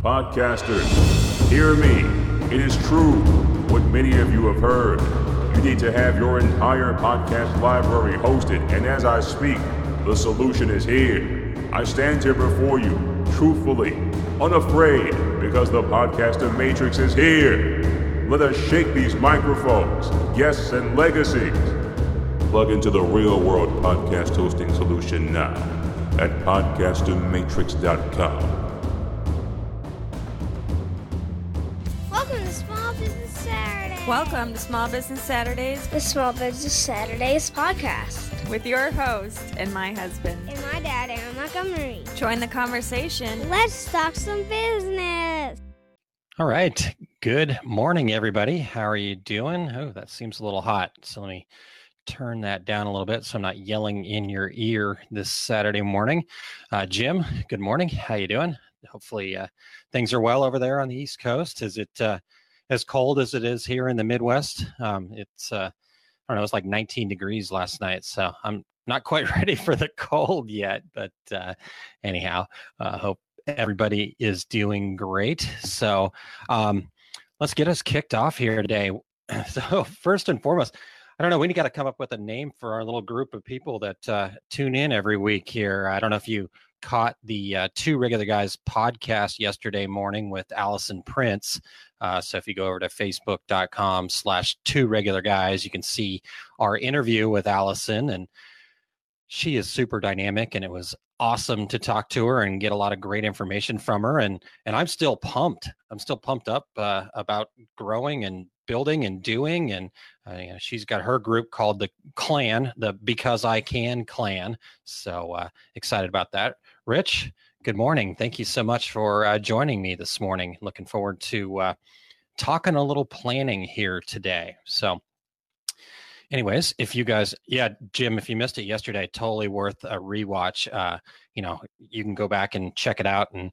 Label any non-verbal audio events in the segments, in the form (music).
Podcasters, hear me. It is true what many of you have heard. You need to have your entire podcast library hosted, and as I speak, the solution is here. I stand here before you, truthfully, unafraid, because the podcaster matrix is here. Let us shake these microphones, guests, and legacies. Plug into the real world podcast hosting solution now at podcastermatrix.com. Welcome to Small Business Saturdays the Small Business Saturdays podcast. with your host and my husband. And my dad, Aaron Montgomery. Join the conversation. Let's talk some business. All right. Good morning, everybody. How are you doing? Oh, that seems a little hot. So let me turn that down a little bit so I'm not yelling in your ear this Saturday morning. Uh, Jim, good morning. How you doing? Hopefully uh, things are well over there on the East Coast. Is it uh, as cold as it is here in the Midwest? Um, it's uh, I don't know. It's like 19 degrees last night, so I'm not quite (laughs) ready for the cold yet. But uh, anyhow, uh, hope everybody is doing great. So um, let's get us kicked off here today. (laughs) So first and foremost, I don't know. We got to come up with a name for our little group of people that uh, tune in every week here. I don't know if you caught the uh, two regular guys podcast yesterday morning with Allison Prince. Uh, so if you go over to facebook.com slash two regular guys, you can see our interview with Allison and she is super dynamic and it was awesome to talk to her and get a lot of great information from her and and i'm still pumped. I'm still pumped up uh, about growing and building and doing and uh, you know, she's got her group called the clan the because i can clan so uh, excited about that. Rich good morning. Thank you so much for uh, joining me this morning. Looking forward to uh, talking a little planning here today. So anyways if you guys yeah jim if you missed it yesterday totally worth a rewatch. Uh you know you can go back and check it out and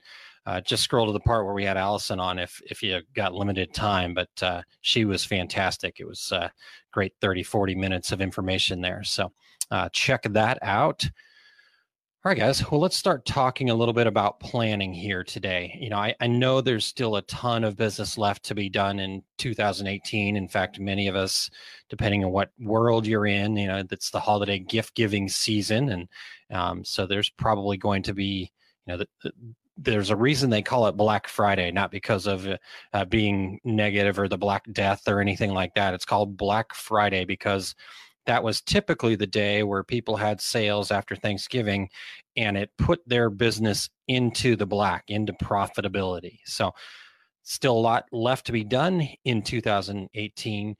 uh, just scroll to the part where we had allison on if if you got limited time but uh she was fantastic. It was uh great 30 40 minutes of information there. So uh check that out all right, guys. Well, let's start talking a little bit about planning here today. You know, I, I know there's still a ton of business left to be done in 2018. In fact, many of us, depending on what world you're in, you know, it's the holiday gift giving season. And um, so there's probably going to be, you know, the, the, there's a reason they call it Black Friday, not because of uh, being negative or the Black Death or anything like that. It's called Black Friday because that was typically the day where people had sales after Thanksgiving and it put their business into the black, into profitability. So, still a lot left to be done in 2018.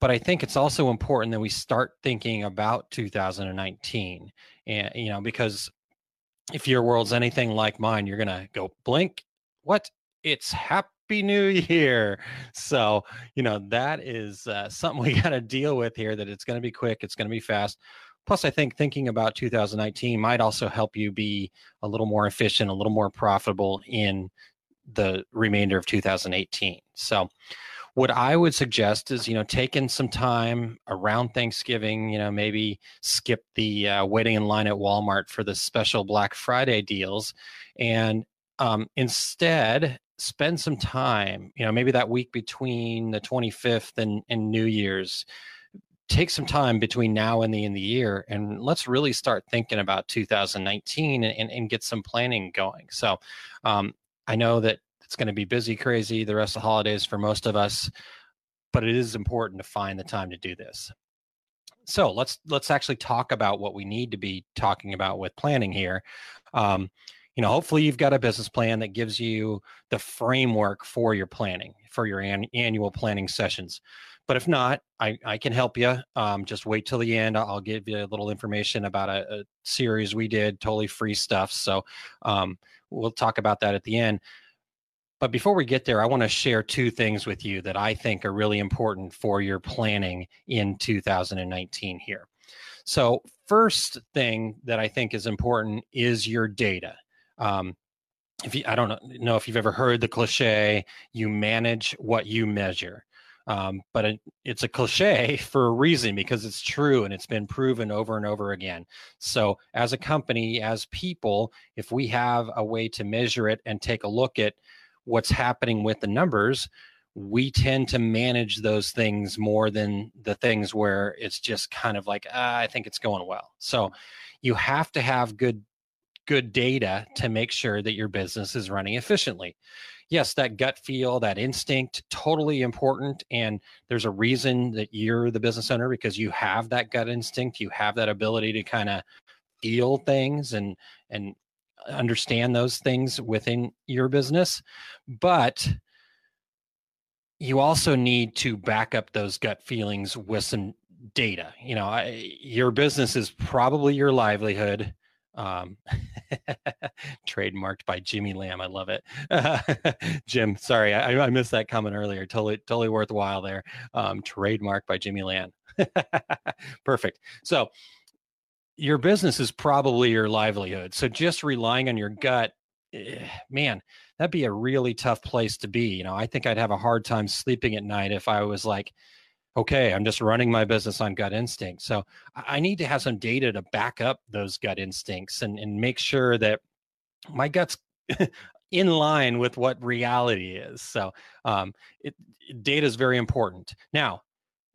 But I think it's also important that we start thinking about 2019. And, you know, because if your world's anything like mine, you're going to go blink. What? It's happy new year! So you know that is uh, something we (laughs) got to deal with here that it's going to be quick it's going to be fast. Plus i think thinking about 2019 might also help you be a little more efficient a little more profitable in the remainder of 2018 so what i would suggest is you know taking some time around thanksgiving you know maybe skip the uh, waiting in line at walmart for the special black friday deals and um, instead spend some time you know maybe that week between the 25th and, and new year's take some time between now and the end of the year and let's really start thinking about 2019 and, and get some planning going. So um, i know that it's going to be busy crazy the rest of the holidays for most of us but it is important to find the time to do this. So let's let's actually talk about what we need to be talking about with planning here. Um, you know hopefully you've got a business plan that gives you the framework for your planning for your an- annual planning sessions. But if not i, I can help you um, just wait till the end. I'll give you a little information about a, a series we did totally free stuff. So um, we'll talk about that at the end. But before we get there i want to share two things with you that i think are really important for your planning in 2019 here. So first thing that i think is important is your data um, if you, I don't know if you've ever heard the cliche, you manage what you measure. Um, but it, it's a cliche (laughs) for a reason because it's true and it's been proven over and over again. So, as a company, as people, if we have a way to measure it and take a look at what's happening with the numbers, we tend to manage those things more than the things where it's just kind of like ah, I think it's going well. So you have to have good good data to make sure that your business is running efficiently. Yes, that gut feel, that instinct, totally important. And there's a reason that you're the business owner because you have that gut instinct. You have that ability to kind of feel things and and understand those things within your business. But you also need to back up those gut feelings with some data. You know, I, your business is probably your livelihood. Um, (laughs) trademarked by Jimmy Lamb. I love it. (laughs) Jim, sorry, I, I, missed that comment earlier. Totally, totally worthwhile there. Um, trademarked by Jimmy Lamb. (laughs) Perfect. So, your business is probably your livelihood. So, just relying on your gut, eh, man, that'd be a really tough place to be. You know, I think I'd have a hard time sleeping at night if I was like, okay, I'm just running my business on gut instinct. So I need to have some data to back up those gut instincts and, and make sure that my gut's (laughs) in line with what reality is. So um, data is very important. Now,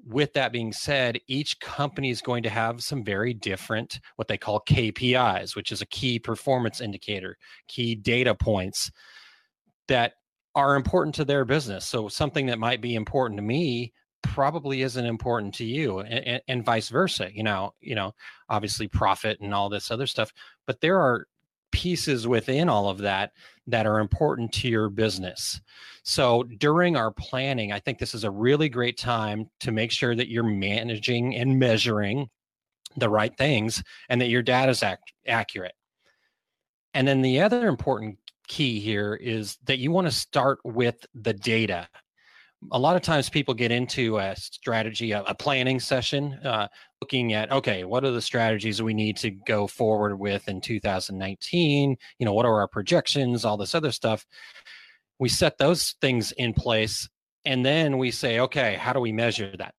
with that being said, each company is going to have some very different, what they call KPIs, which is a key performance indicator, key data points that are important to their business. So something that might be important to me probably isn't important to you and, and, vice versa you know you know obviously profit and all this other stuff but there are pieces within all of that that are important to your business. So during our planning i think this is a really great time to make sure that you're managing and measuring the right things and that your data is ac- accurate. And then the other important key here is that you want to start with the data a lot of times people get into a strategy, a, a planning session, uh, looking at okay, what are the strategies we need to go forward with in 2019? You know, what are our projections? All this other stuff. We set those things in place, and then we say, okay, how do we measure that?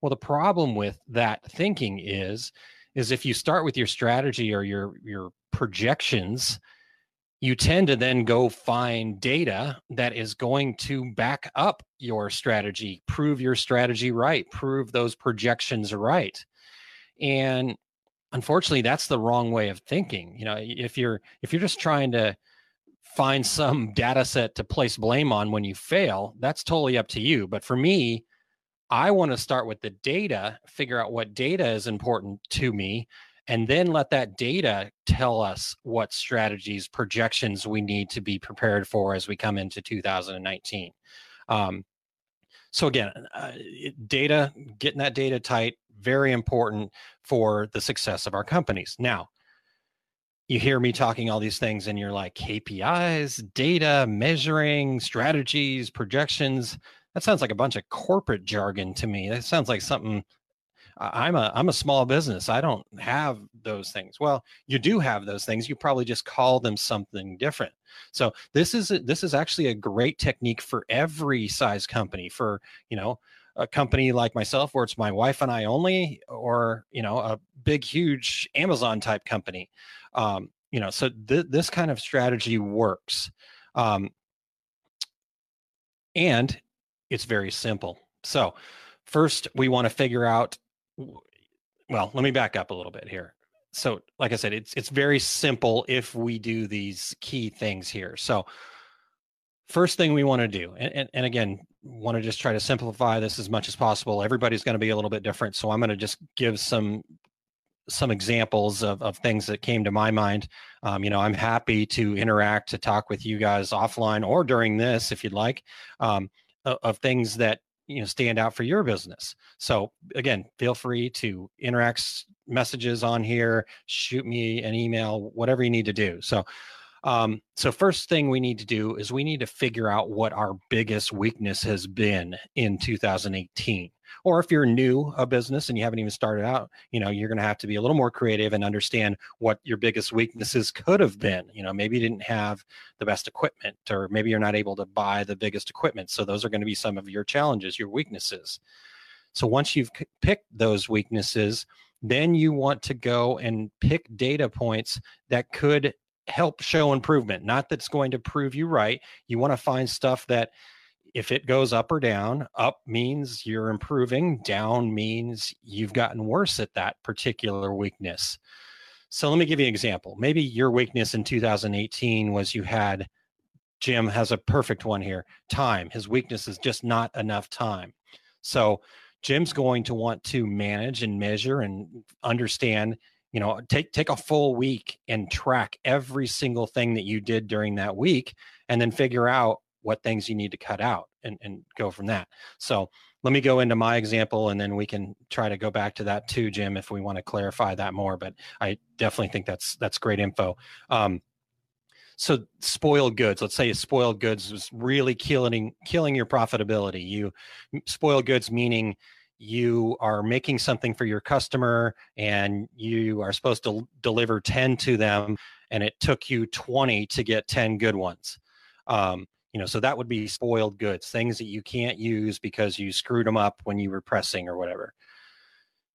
Well, the problem with that thinking is, is if you start with your strategy or your your projections you tend to then go find data that is going to back up your strategy, prove your strategy right, prove those projections right. And unfortunately, that's the wrong way of thinking. You know, if you're if you're just trying to find some data set to place blame on when you fail, that's totally up to you. But for me, I want to start with the data, figure out what data is important to me, and then let that data tell us what strategies projections we need to be prepared for as we come into 2019 um, so again uh, data getting that data tight very important for the success of our companies now you hear me talking all these things and you're like KPIs, data, measuring, strategies, projections. That sounds like a bunch of corporate jargon to me. That sounds like something I'm a I'm a small business. I don't have those things. Well, you do have those things. You probably just call them something different. So this is a, this is actually a great technique for every size company. For you know a company like myself where it's my wife and I only, or you know a big huge Amazon type company. Um, you know, so th- this kind of strategy works, um, and it's very simple. So first we want to figure out well, let me back up a little bit here. So, like I said, it's it's very simple if we do these key things here. So, first thing we want to do, and, and, and again, want to just try to simplify this as much as possible. Everybody's going to be a little bit different, so I'm going to just give some some examples of, of things that came to my mind. Um, you know, I'm happy to interact to talk with you guys offline or during this, if you'd like, um, of, of things that you know stand out for your business. So again feel free to interact messages on here shoot me an email whatever you need to do. So um, so first thing we need to do is we need to figure out what our biggest weakness has been in 2018 or if you're new a business and you haven't even started out you know you're going to have to be a little more creative and understand what your biggest weaknesses could have been. You know maybe you didn't have the best equipment or maybe you're not able to buy the biggest equipment so those are going to be some of your challenges your weaknesses. So once you've picked those weaknesses then you want to go and pick data points that could help show improvement, not that's going to prove you right. You want to find stuff that if it goes up or down, up means you're improving, down means you've gotten worse at that particular weakness. So let me give you an example. Maybe your weakness in 2018 was you had Jim has a perfect one here time. His weakness is just not enough time. So Jim's going to want to manage and measure and understand, you know, take take a full week and track every single thing that you did during that week and then figure out what things you need to cut out and, and go from that. So let me go into my example and then we can try to go back to that too, Jim, if we want to clarify that more. But I definitely think that's that's great info. Um, so spoiled goods let's say spoiled goods was really killing killing your profitability you spoiled goods meaning you are making something for your customer and you are supposed to deliver 10 to them and it took you 20 to get 10 good ones. Um, you know so that would be spoiled goods things that you can't use because you screwed them up when you were pressing or whatever.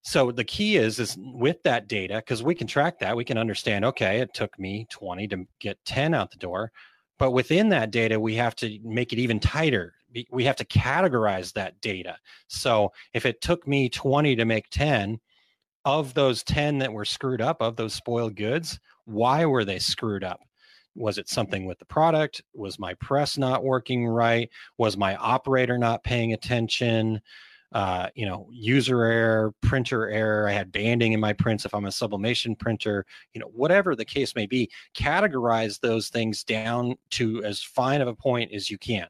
So the key is is with that data because we can track that we can understand okay it took me 20 to get 10 out the door but within that data we have to make it even tighter we have to categorize that data. So if it took me 20 to make 10 of those 10 that were screwed up of those spoiled goods why were they screwed up? Was it something with the product? Was my press not working right? Was my operator not paying attention? Uh, you know user error printer error i had banding in my prints if i'm a sublimation printer you know whatever the case may be categorize those things down to as fine of a point as you can.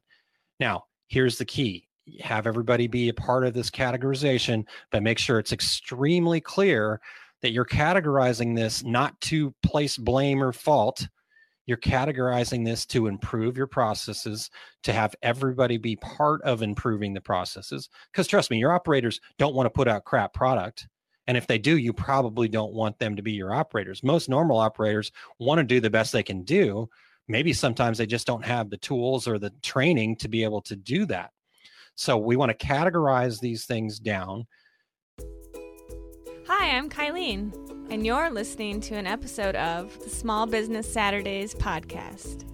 Now here's the key have everybody be a part of this categorization but make sure it's extremely clear that you're categorizing this not to place blame or fault you're categorizing this to improve your processes, to have everybody be part of improving the processes. Because trust me, your operators don't want to put out crap product. And if they do, you probably don't want them to be your operators. Most normal operators want to do the best they can do. Maybe sometimes they just don't have the tools or the training to be able to do that. So we want to categorize these things down. Hi, I'm Kylene and you're listening to an episode of the Small Business Saturdays podcast.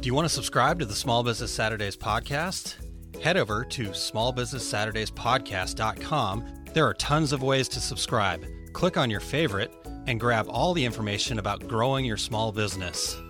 Do you want to subscribe to the Small Business Saturdays podcast? Head over to smallbusinesssaturdayspodcast.com. There are tons of ways to subscribe. Click on your favorite and grab all the information about growing your small business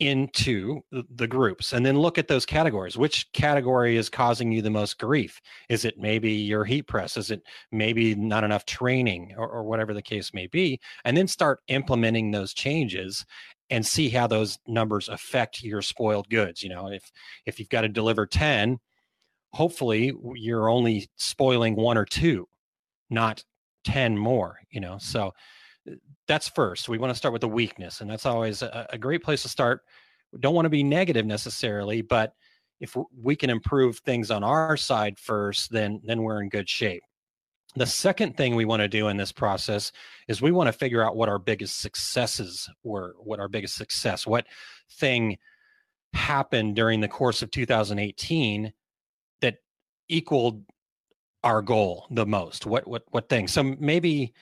into the groups and then look at those categories. Which category is causing you the most grief? Is it maybe your heat press? Is it maybe not enough training or, or, whatever the case may be? And then start implementing those changes and see how those numbers affect your spoiled goods. You know if if you've got to deliver 10 hopefully you're only spoiling one or two not 10 more you know? So that's first. We want to start with the weakness, and that's always a, a great place to start. We don't want to be negative necessarily, but if we can improve things on our side first, then then we're in good shape. The second thing we want to do in this process is we want to figure out what our biggest successes were, what our biggest success, what thing happened during the course of 2018 that equaled our goal the most. What what what thing? So maybe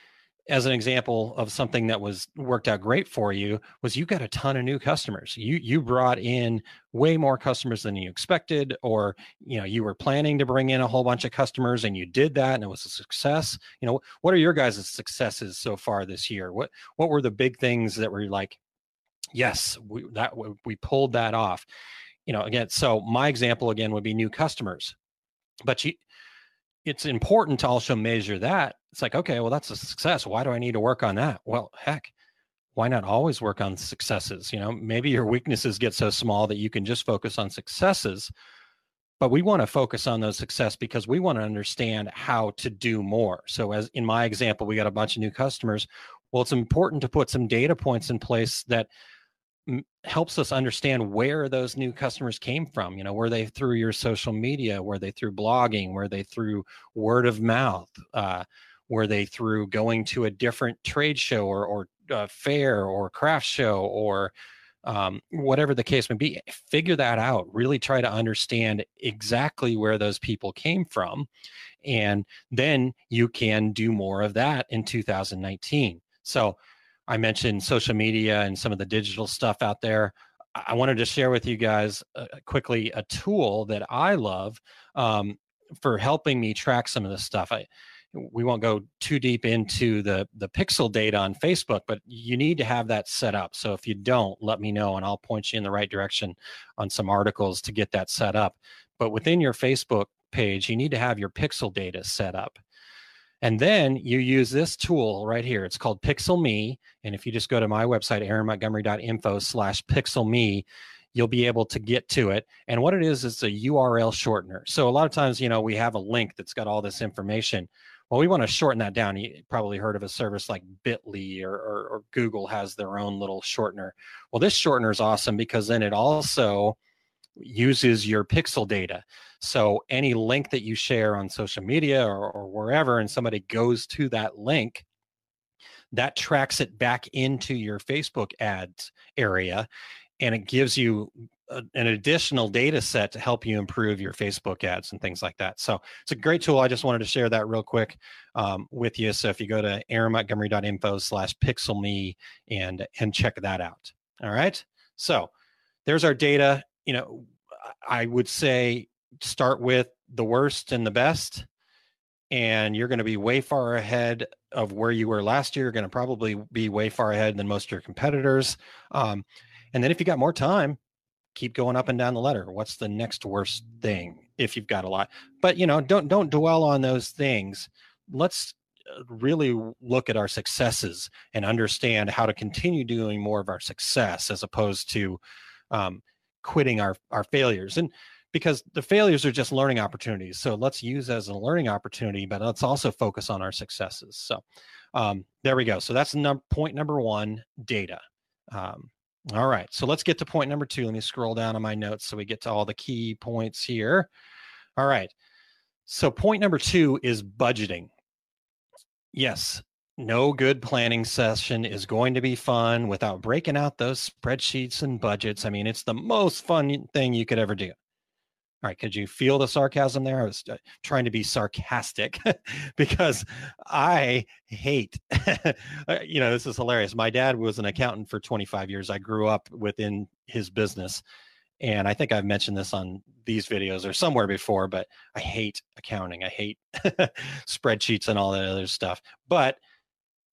as an example of something that was worked out great for you was you got a ton of new customers. You you brought in way more customers than you expected or you know you were planning to bring in a whole bunch of customers and you did that and it was a success. You know what are your guys' successes so far this year? What what were the big things that were like yes we that we pulled that off. You know again so my example again would be new customers but you it's important to also measure that. It's like, okay, well, that's a success. Why do I need to work on that? Well, heck, why not always work on successes? You know, maybe your weaknesses get so small that you can just focus on successes. But we want to focus on those success because we want to understand how to do more. So, as in my example, we got a bunch of new customers. Well, it's important to put some data points in place that helps us understand where those new customers came from you know were they through your social media? Were they through blogging? Were they through word of mouth? Uh, were they through going to a different trade show or, or uh, fair or craft show or um, whatever the case may be? Figure that out. Really try to understand exactly where those people came from and then you can do more of that in 2019 so I mentioned social media and some of the digital stuff out there. I wanted to share with you guys uh, quickly a tool that I love um, for helping me track some of this stuff. I, we won't go too deep into the the pixel data on Facebook, but you need to have that set up. So if you don't, let me know and I'll point you in the right direction on some articles to get that set up. But within your Facebook page, you need to have your pixel data set up. And then you use this tool right here. It's called Pixel Me. And if you just go to my website, aaronmontgomery.info slash pixel me, you'll be able to get to it. And what it is, is a URL shortener. So a lot of times, you know, we have a link that's got all this information. Well, we want to shorten that down. You probably heard of a service like Bitly or, or, or Google has their own little shortener. Well, this shortener is awesome because then it also uses your pixel data. So any link that you share on social media or, or wherever, and somebody goes to that link, that tracks it back into your Facebook ads area and it gives you a, an additional data set to help you improve your Facebook ads and things like that. So it's a great tool. I just wanted to share that real quick um, with you. So if you go to aaronmontgomery.info slash pixel me and and check that out. All right. So there's our data. You know, I would say start with the worst and the best and you're going to be way far ahead of where you were last year. You're going to probably be way far ahead than most of your competitors. Um, and then if you got more time, keep going up and down the ladder. What's the next worst thing if you've got a lot? But you know, don't don't dwell on those things. Let's uh, really look at our successes and understand how to continue doing more of our success as opposed to um, quitting our our failures and because the failures are just learning opportunities so let's use as a learning opportunity but let's also focus on our successes so um, there we go so that's num- point number one data um, all right. So let's get to point number two. Let me scroll down on my notes so we get to all the key points here. All right. So point number two is budgeting. Yes, no good planning session is going to be fun without breaking out those spreadsheets and budgets. I mean, it's the most fun thing you could ever do. All right, could you feel the sarcasm there? I was uh, trying to be sarcastic (laughs) because I hate, (laughs) uh, you know, this is hilarious. My dad was an accountant for 25 years. I grew up within his business. And I think I've mentioned this on these videos or somewhere before, but I hate accounting. I hate (laughs) spreadsheets and all that other stuff. But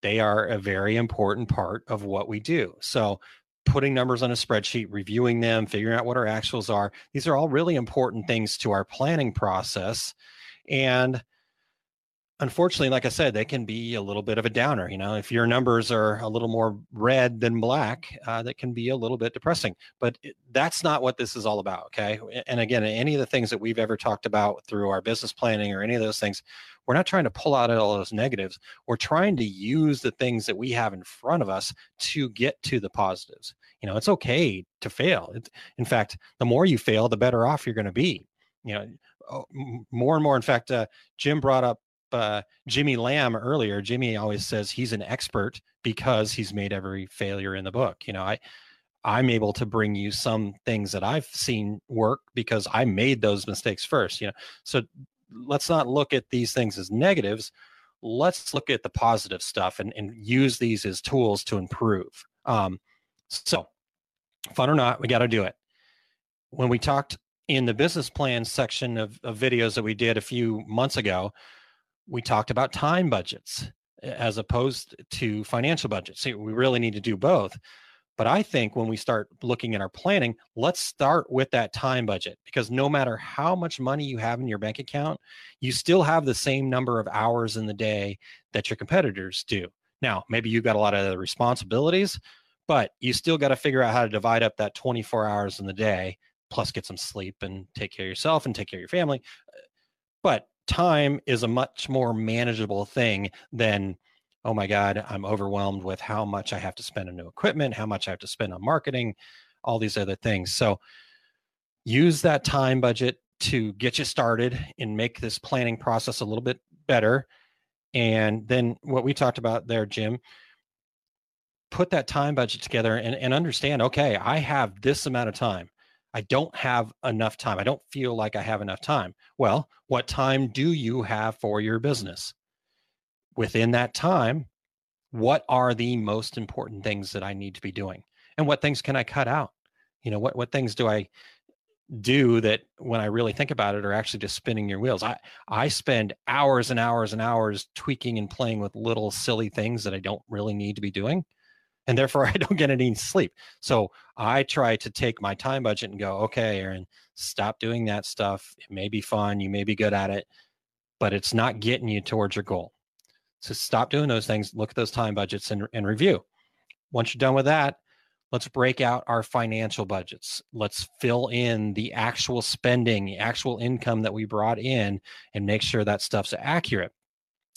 they are a very important part of what we do. So putting numbers on a spreadsheet, reviewing them, figuring out what our actuals are. These are all really important things to our planning process. And unfortunately, like I said, they can be a little bit of a downer. You know, if your numbers are a little more red than black, uh, that can be a little bit depressing. But that's not what this is all about. Okay. And again, any of the things that we've ever talked about through our business planning or any of those things, we're not trying to pull out all those negatives. We're trying to use the things that we have in front of us to get to the positives. You know, it's okay to fail. It, in fact, the more you fail, the better off you're going to be. You know, oh, more and more. In fact, uh, Jim brought up uh, Jimmy Lamb earlier. Jimmy always says he's an expert because he's made every failure in the book. You know, I I'm able to bring you some things that I've seen work because I made those mistakes first. You know, so let's not look at these things as negatives. Let's look at the positive stuff and, and use these as tools to improve. Um, so, fun or not, we got to do it. When we talked in the business plan section of, of videos that we did a few months ago, we talked about time budgets as opposed to financial budgets. See, we really need to do both. But I think when we start looking at our planning, let's start with that time budget because no matter how much money you have in your bank account, you still have the same number of hours in the day that your competitors do. Now, maybe you've got a lot of responsibilities, but you still got to figure out how to divide up that 24 hours in the day, plus get some sleep and take care of yourself and take care of your family. Uh, but time is a much more manageable thing than oh my God, I'm overwhelmed with how much I have to spend on new equipment, how much I have to spend on marketing, all these other things. So use that time budget to get you started and make this planning process a little bit better. And then what we talked about there, Jim, put that time budget together and, and understand okay, I have this amount of time. I don't have enough time. I don't feel like I have enough time. Well, what time do you have for your business? within that time, what are the most important things that I need to be doing? And what things can I cut out? You know, what, what things do I do that when I really think about it are actually just spinning your wheels. I I spend hours and hours and hours tweaking and playing with little silly things that I don't really need to be doing. And therefore (laughs) I don't get any sleep. So I try to take my time budget and go, okay, Aaron, stop doing that stuff. It may be fun, you may be good at it, but it's not getting you towards your goal. So stop doing those things, look at those time budgets and, and review. Once you're done with that, let's break out our financial budgets. Let's fill in the actual spending, the actual income that we brought in, and make sure that stuff's accurate.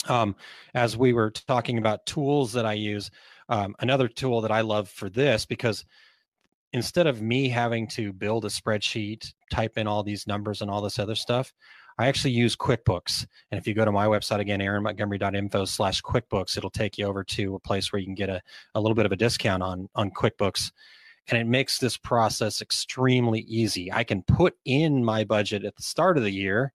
Um, as we were talking about tools that I use, um, another tool that I love for this because instead of me having to build a spreadsheet, type in all these numbers and all this other stuff, I actually use QuickBooks. And if you go to my website again, aaronmontgomery.info slash QuickBooks, it'll take you over to a place where you can get a, a little bit of a discount on, on QuickBooks. And it makes this process extremely easy. I can put in my budget at the start of the year,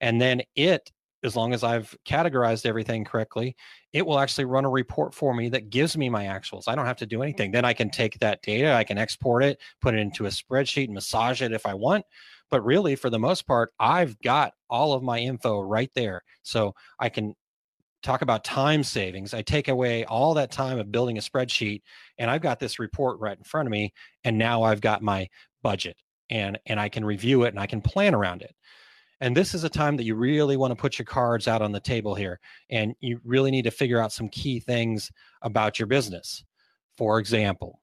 and then it, as long as I've categorized everything correctly, it will actually run a report for me that gives me my actuals. I don't have to do mm-hmm. anything. Then I can take that data, I can export it, put it into a spreadsheet, massage it if I want, but really, for the most part, I've got all of my info right there. So I can talk about time savings. I take away all that time of building a spreadsheet and I've got this report right in front of me. And now I've got my budget and, and I can review it and I can plan around it. And this is a time that you really want to put your cards out on the table here. And you really need to figure out some key things about your business. For example,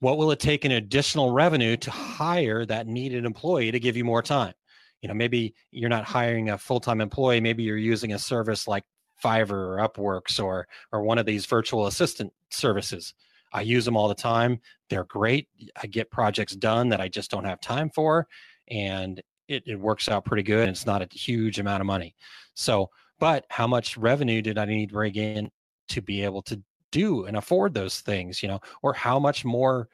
what will it take in additional revenue to hire that needed employee to give you more time you know maybe you're not hiring a full-time employee maybe you're using a service like fiverr or upworks or or one of these virtual assistant services i use them all the time they're great i get projects done that i just don't have time for and it, it works out pretty good and it's not a huge amount of money. So but how much revenue did i need to bring in to be able to do and afford those things you know or how much more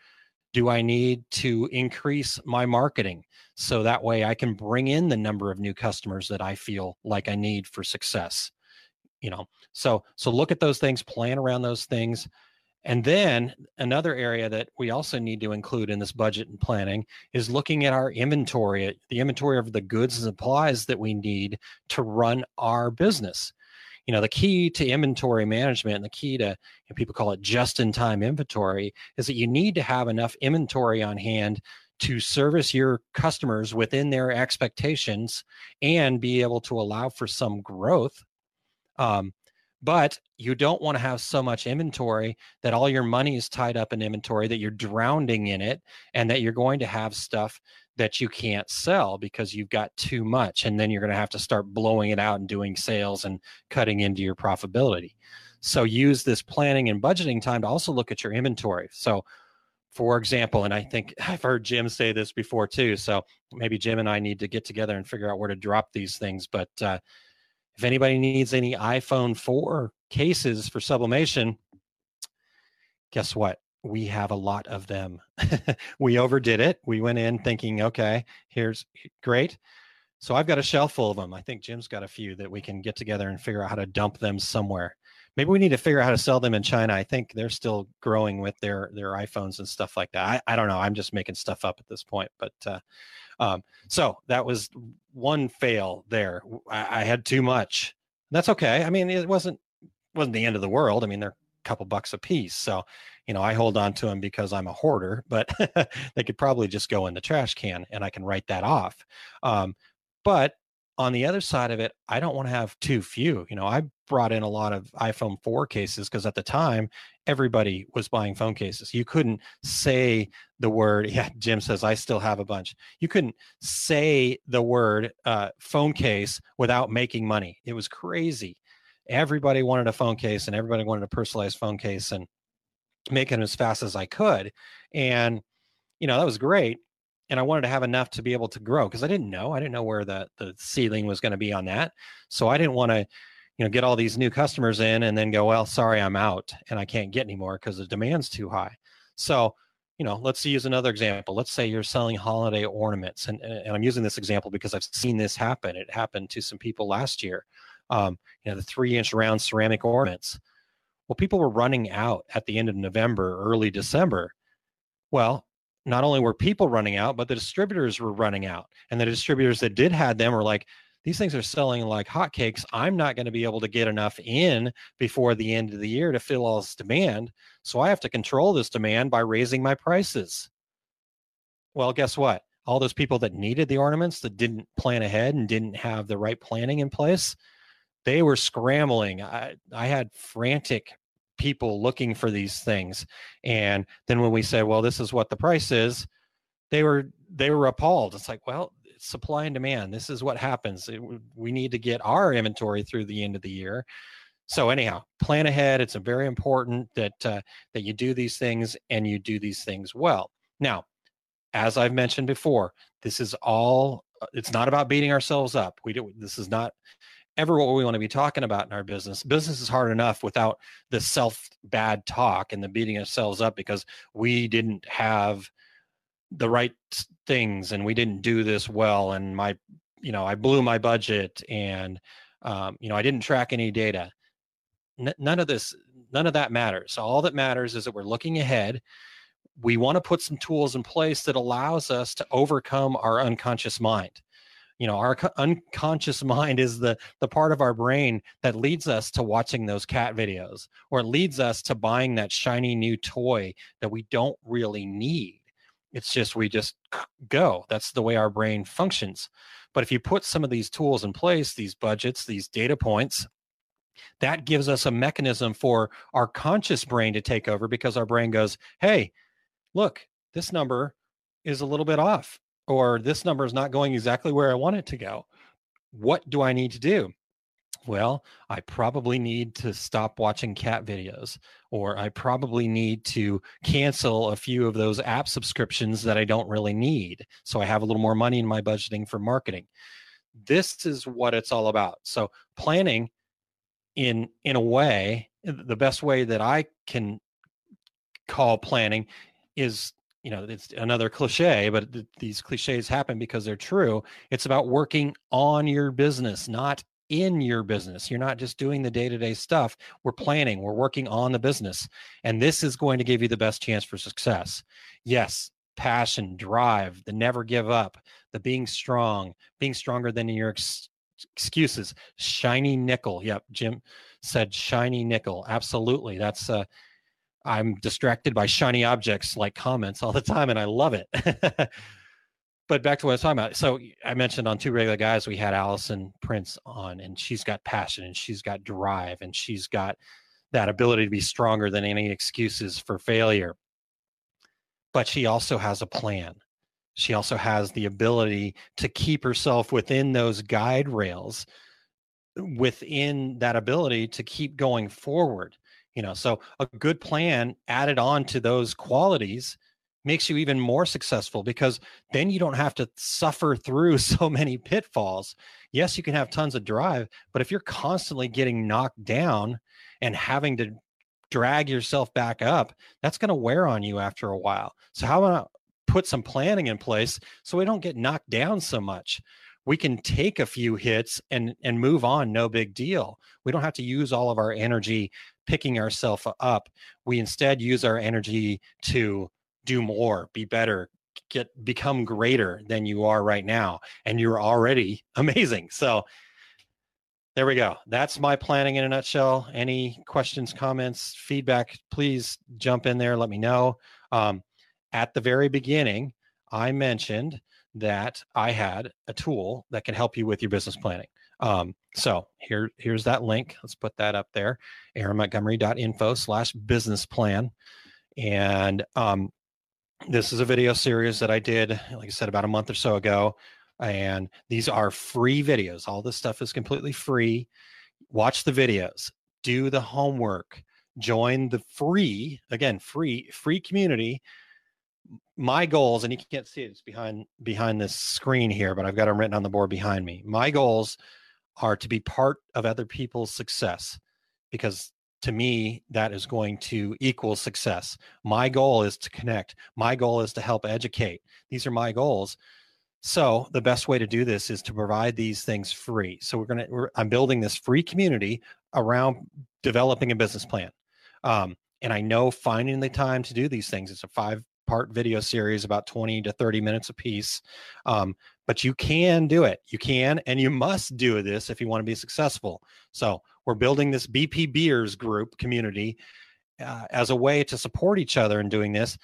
do i need to increase my marketing? So that way i can bring in the number of new customers that i feel like i need for success you know? So so look at those things plan around those things and then another area that we also need to include in this budget and planning is looking at our inventory, the inventory of the goods and supplies that we need to run our business. You know the key to inventory management and the key to people call it just in time inventory is that you need to have enough inventory on hand to service your customers within their expectations and be able to allow for some growth um, but you don't want to have so much inventory that all your money is tied up in inventory that you're drowning in it and that you're going to have stuff that you can't sell because you've got too much and then you're going to have to start blowing it out and doing sales and cutting into your profitability. So use this planning and budgeting time to also look at your inventory. So for example and i think (sighs) i've heard jim say this before too so maybe jim and i need to get together and figure out where to drop these things but uh, if anybody needs any iphone 4 cases for sublimation guess what we have a lot of them. (laughs) we overdid it. We went in thinking, okay, here's great. So I've got a shelf full of them. I think Jim's got a few that we can get together and figure out how to dump them somewhere. Maybe we need to figure out how to sell them in China. I think they're still growing with their their iPhones and stuff like that. I, I don't know. I'm just making stuff up at this point. But uh, um, so that was one fail there. I, I had too much. That's okay. I mean, it wasn't wasn't the end of the world. I mean, they're a couple bucks a piece. So you know, I hold on to them because I'm a hoarder, but (laughs) they could probably just go in the trash can and I can write that off. Um, but on the other side of it, I don't want to have too few. You know, I brought in a lot of iPhone 4 cases because at the time, everybody was buying phone cases. You couldn't say the word, (laughs) yeah, Jim says, I still have a bunch. You couldn't say the word uh, phone case without making money. It was crazy. Everybody wanted a phone case and everybody wanted a personalized phone case. And make it as fast as I could. And, you know, that was great. And I wanted to have enough to be able to grow because I didn't know. I didn't know where the, the ceiling was going to be on that. So I didn't want to, you know, get all these new customers in and then go, well, sorry, I'm out and I can't get any more because the demand's too high. So, you know, let's use another example. Let's say you're selling holiday ornaments. And, and I'm using this example because I've seen this happen. It happened to some people last year. Um, you know, the three inch round ceramic ornaments Well, people were running out at the end of November, early December. Well, not only were people running out, but the distributors were running out. And the distributors that did had them were like, these things are selling like hotcakes. I'm not going to be able to get enough in before the end of the year to fill all this demand. So I have to control this demand by raising my prices. Well, guess what? All those people that needed the ornaments that didn't plan ahead and didn't have the right planning in place, they were scrambling. I, I had frantic people looking for these things. And then when we say, well, this is what the price is, they were they were appalled. It's like, well, supply and demand. This is what happens. It, we need to get our inventory through the end of the year. So anyhow, plan ahead. It's very important that uh, that you do these things and you do these things well. Now, as I've mentioned before, this is all. Uh, it's not about beating ourselves up. We do. This is not ever what we want to be talking about in our business. Business is hard enough without the self bad talk and the beating ourselves up because we didn't have the right things and we didn't do this well and my you know I blew my budget and um, you know I didn't track any data. N- none of this none of that matters. All that matters is that we're looking ahead. We want to put some tools in place that allows us to overcome our unconscious mind you know our unconscious (laughs) mind is the the part of our brain that leads us to watching those cat videos or leads us to buying that shiny new toy that we don't really need. It's just we just (clears throat) go. That's the way our brain functions. But if you put some of these tools in place these budgets these data points that gives us a mechanism for our conscious brain to take over because our brain goes hey look this number is a little bit off or this number is not going exactly where I want it to go. What do I need to do? Well, I probably need to stop watching cat videos, or I probably need to cancel a few of those app subscriptions that I don't really need. So I have a little more money in my budgeting for marketing. This is what it's all about. So planning in in a way, the best way that I can call planning is you know it's another cliche but th- these cliches happen because they're true. It's about working on your business not in your business. You're not just doing the day-to-day stuff. We're planning. We're working on the business. And this is going to give you the best chance for success. Yes passion drive the never give up the being strong being stronger than your ex- excuses shiny nickel. Yep jim said shiny nickel. Absolutely. That's uh I'm distracted by shiny objects like comments all the time, and I love it. (laughs) but back to what I was talking about. So I mentioned on two regular guys, we had Allison Prince on, and she's got passion and she's got drive and she's got that ability to be stronger than any excuses for failure. But she also has a plan. She also has the ability to keep herself within those guide rails, within that ability to keep going forward you know so a good plan added on to those qualities makes you even more successful because then you don't have to suffer through (laughs) so many pitfalls. Yes you can have tons of drive but if you're constantly getting knocked down and having to drag yourself back up that's going to wear on you after a while. So how about put some planning in place so we don't get knocked down so much? We can take a few hits and and move on no big deal. We don't have to use all of our energy picking ourselves up. We instead use our energy to do more, be better, get become greater than you are right now. And you're already (laughs) amazing. So there we go. That's my planning in a nutshell. Any questions, comments, feedback, please jump in there. Let me know. Um, at the very beginning, I mentioned that I had a tool that can help you with your business planning. Um, so here, here's that link. Let's put that up there. aaronmontgomery.info slash business plan. And um, this is a video series that I did, like I said, about a month or so ago. And these are free videos. All this stuff is completely free. Watch the videos, do the homework, join the free, again, free, free community my goals and you can't see it, it's behind behind this screen here but i've got them written on the board behind me my goals are to be part of other people's success because to me that is going to equal success. My goal is to connect. My goal is to help educate. These are my goals. So the best way to do this is to provide these things free. So we're going to i'm building this free community around developing a business plan. Um, and I know finding the time to do these things, it's a five part video series, about 20 to 30 minutes a piece. Um, but you can do it. You can and you must do this if you want to be successful. So we're building this BP Beers group community uh, as a way to support each other in doing this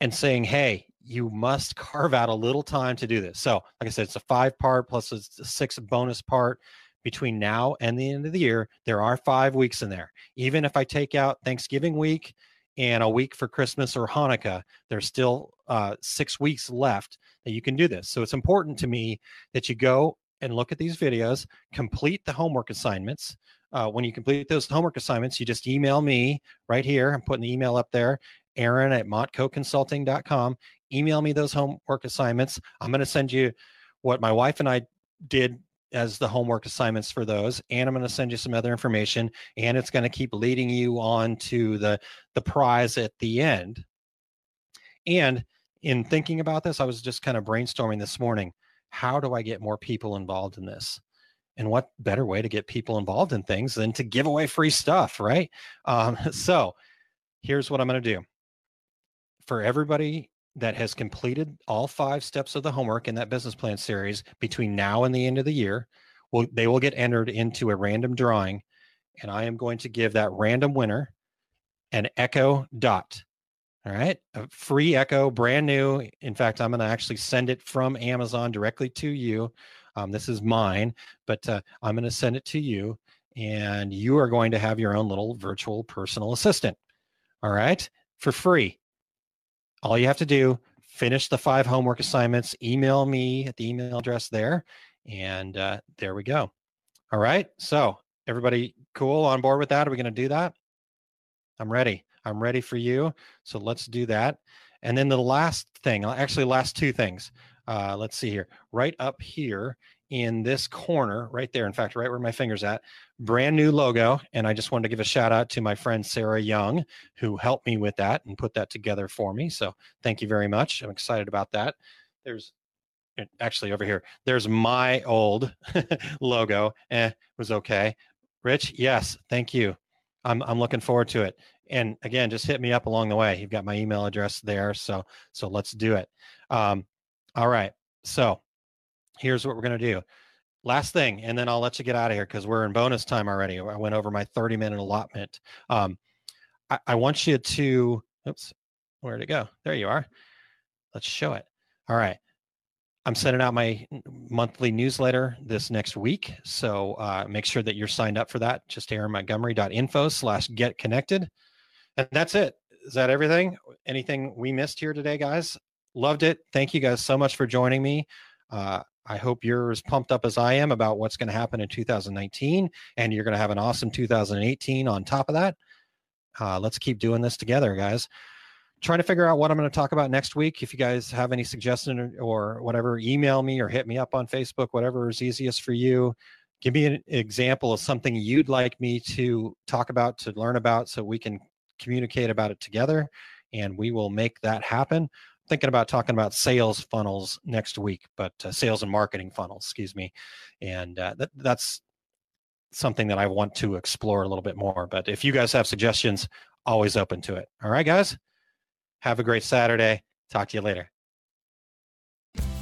and saying, hey, you must carve out a little time to do this. So, like I said, it's a five part plus a six bonus part between now and the end of the year. There are five weeks in there. Even if I take out Thanksgiving week and a week for Christmas or Hanukkah, there's still uh, six weeks left that you can do this. So, it's important to me that you go and look at these videos, complete the homework assignments. Uh, when you complete those homework assignments, you just email me right here. I'm putting the email up there, Aaron at montcoconsulting.com. Email me those homework assignments. I'm going to send you what my wife and I did as the homework assignments for those and i'm going to send you some other information and it's going to keep leading you on to the the prize at the end. And in thinking about this i was just kind of brainstorming this morning how do i get more people involved in this? And what better way to get people involved in things than to give away free stuff right? Um, (laughs) so here's what i'm going to do. For everybody that has completed all five steps of the homework in that business plan series between now and the end of the year will they will get entered into a random drawing and i am going to give that random winner an echo dot. All right? A free echo brand new. In fact i'm going to actually send it from amazon directly to you. Um, this is mine but uh, i'm going to send it to you and you are going to have your own little virtual personal assistant. All right? For free all you have to do finish the five homework assignments email me at the email address there and uh, there we go. All right so everybody cool on board with that? Are we going to do that? I'm ready. I'm ready for you so let's do that. And then the last thing actually last two things uh, let's see here. Right up here in this corner right there in fact right where my fingers at brand new logo and i just wanted to give a shout out to my friend sarah young who helped me with that and put that together for me so thank you very much. I'm excited about that. There's actually over here there's my old (laughs) logo eh was okay. Rich yes thank you. I'm i'm looking forward to it. And again just hit me up along the way. You've got my email address there so so let's do it. Um all right so here's what we're going to do. Last thing, and then I'll let you get out of here because we're in bonus time already. I went over my 30 minute allotment. Um, I, I want you to, oops, where'd it go? There you are. Let's show it. All right. I'm sending out my monthly newsletter this next week. So uh, make sure that you're signed up for that. Just aaronmontgomery.info slash get connected. And that's it. Is that everything? Anything we missed here today, guys? Loved it. Thank you guys so much for joining me. Uh, I hope you're as pumped up as I am about what's going to happen in 2019, and you're going to have an awesome 2018 on top of that. Uh, let's keep doing this together, guys. Trying to figure out what I'm going to talk about next week. If you guys have any suggestion or, or whatever, email me or hit me up on Facebook, whatever is easiest for you. Give me an example of something you'd like me to talk about, to learn about, so we can communicate about it together, and we will make that happen thinking about talking about sales funnels next week, but uh, sales and marketing funnels, excuse me, and uh, that, that's something that I want to explore a little bit more. But if you guys have suggestions, always open to it. All right, guys, have a great Saturday. Talk to you later.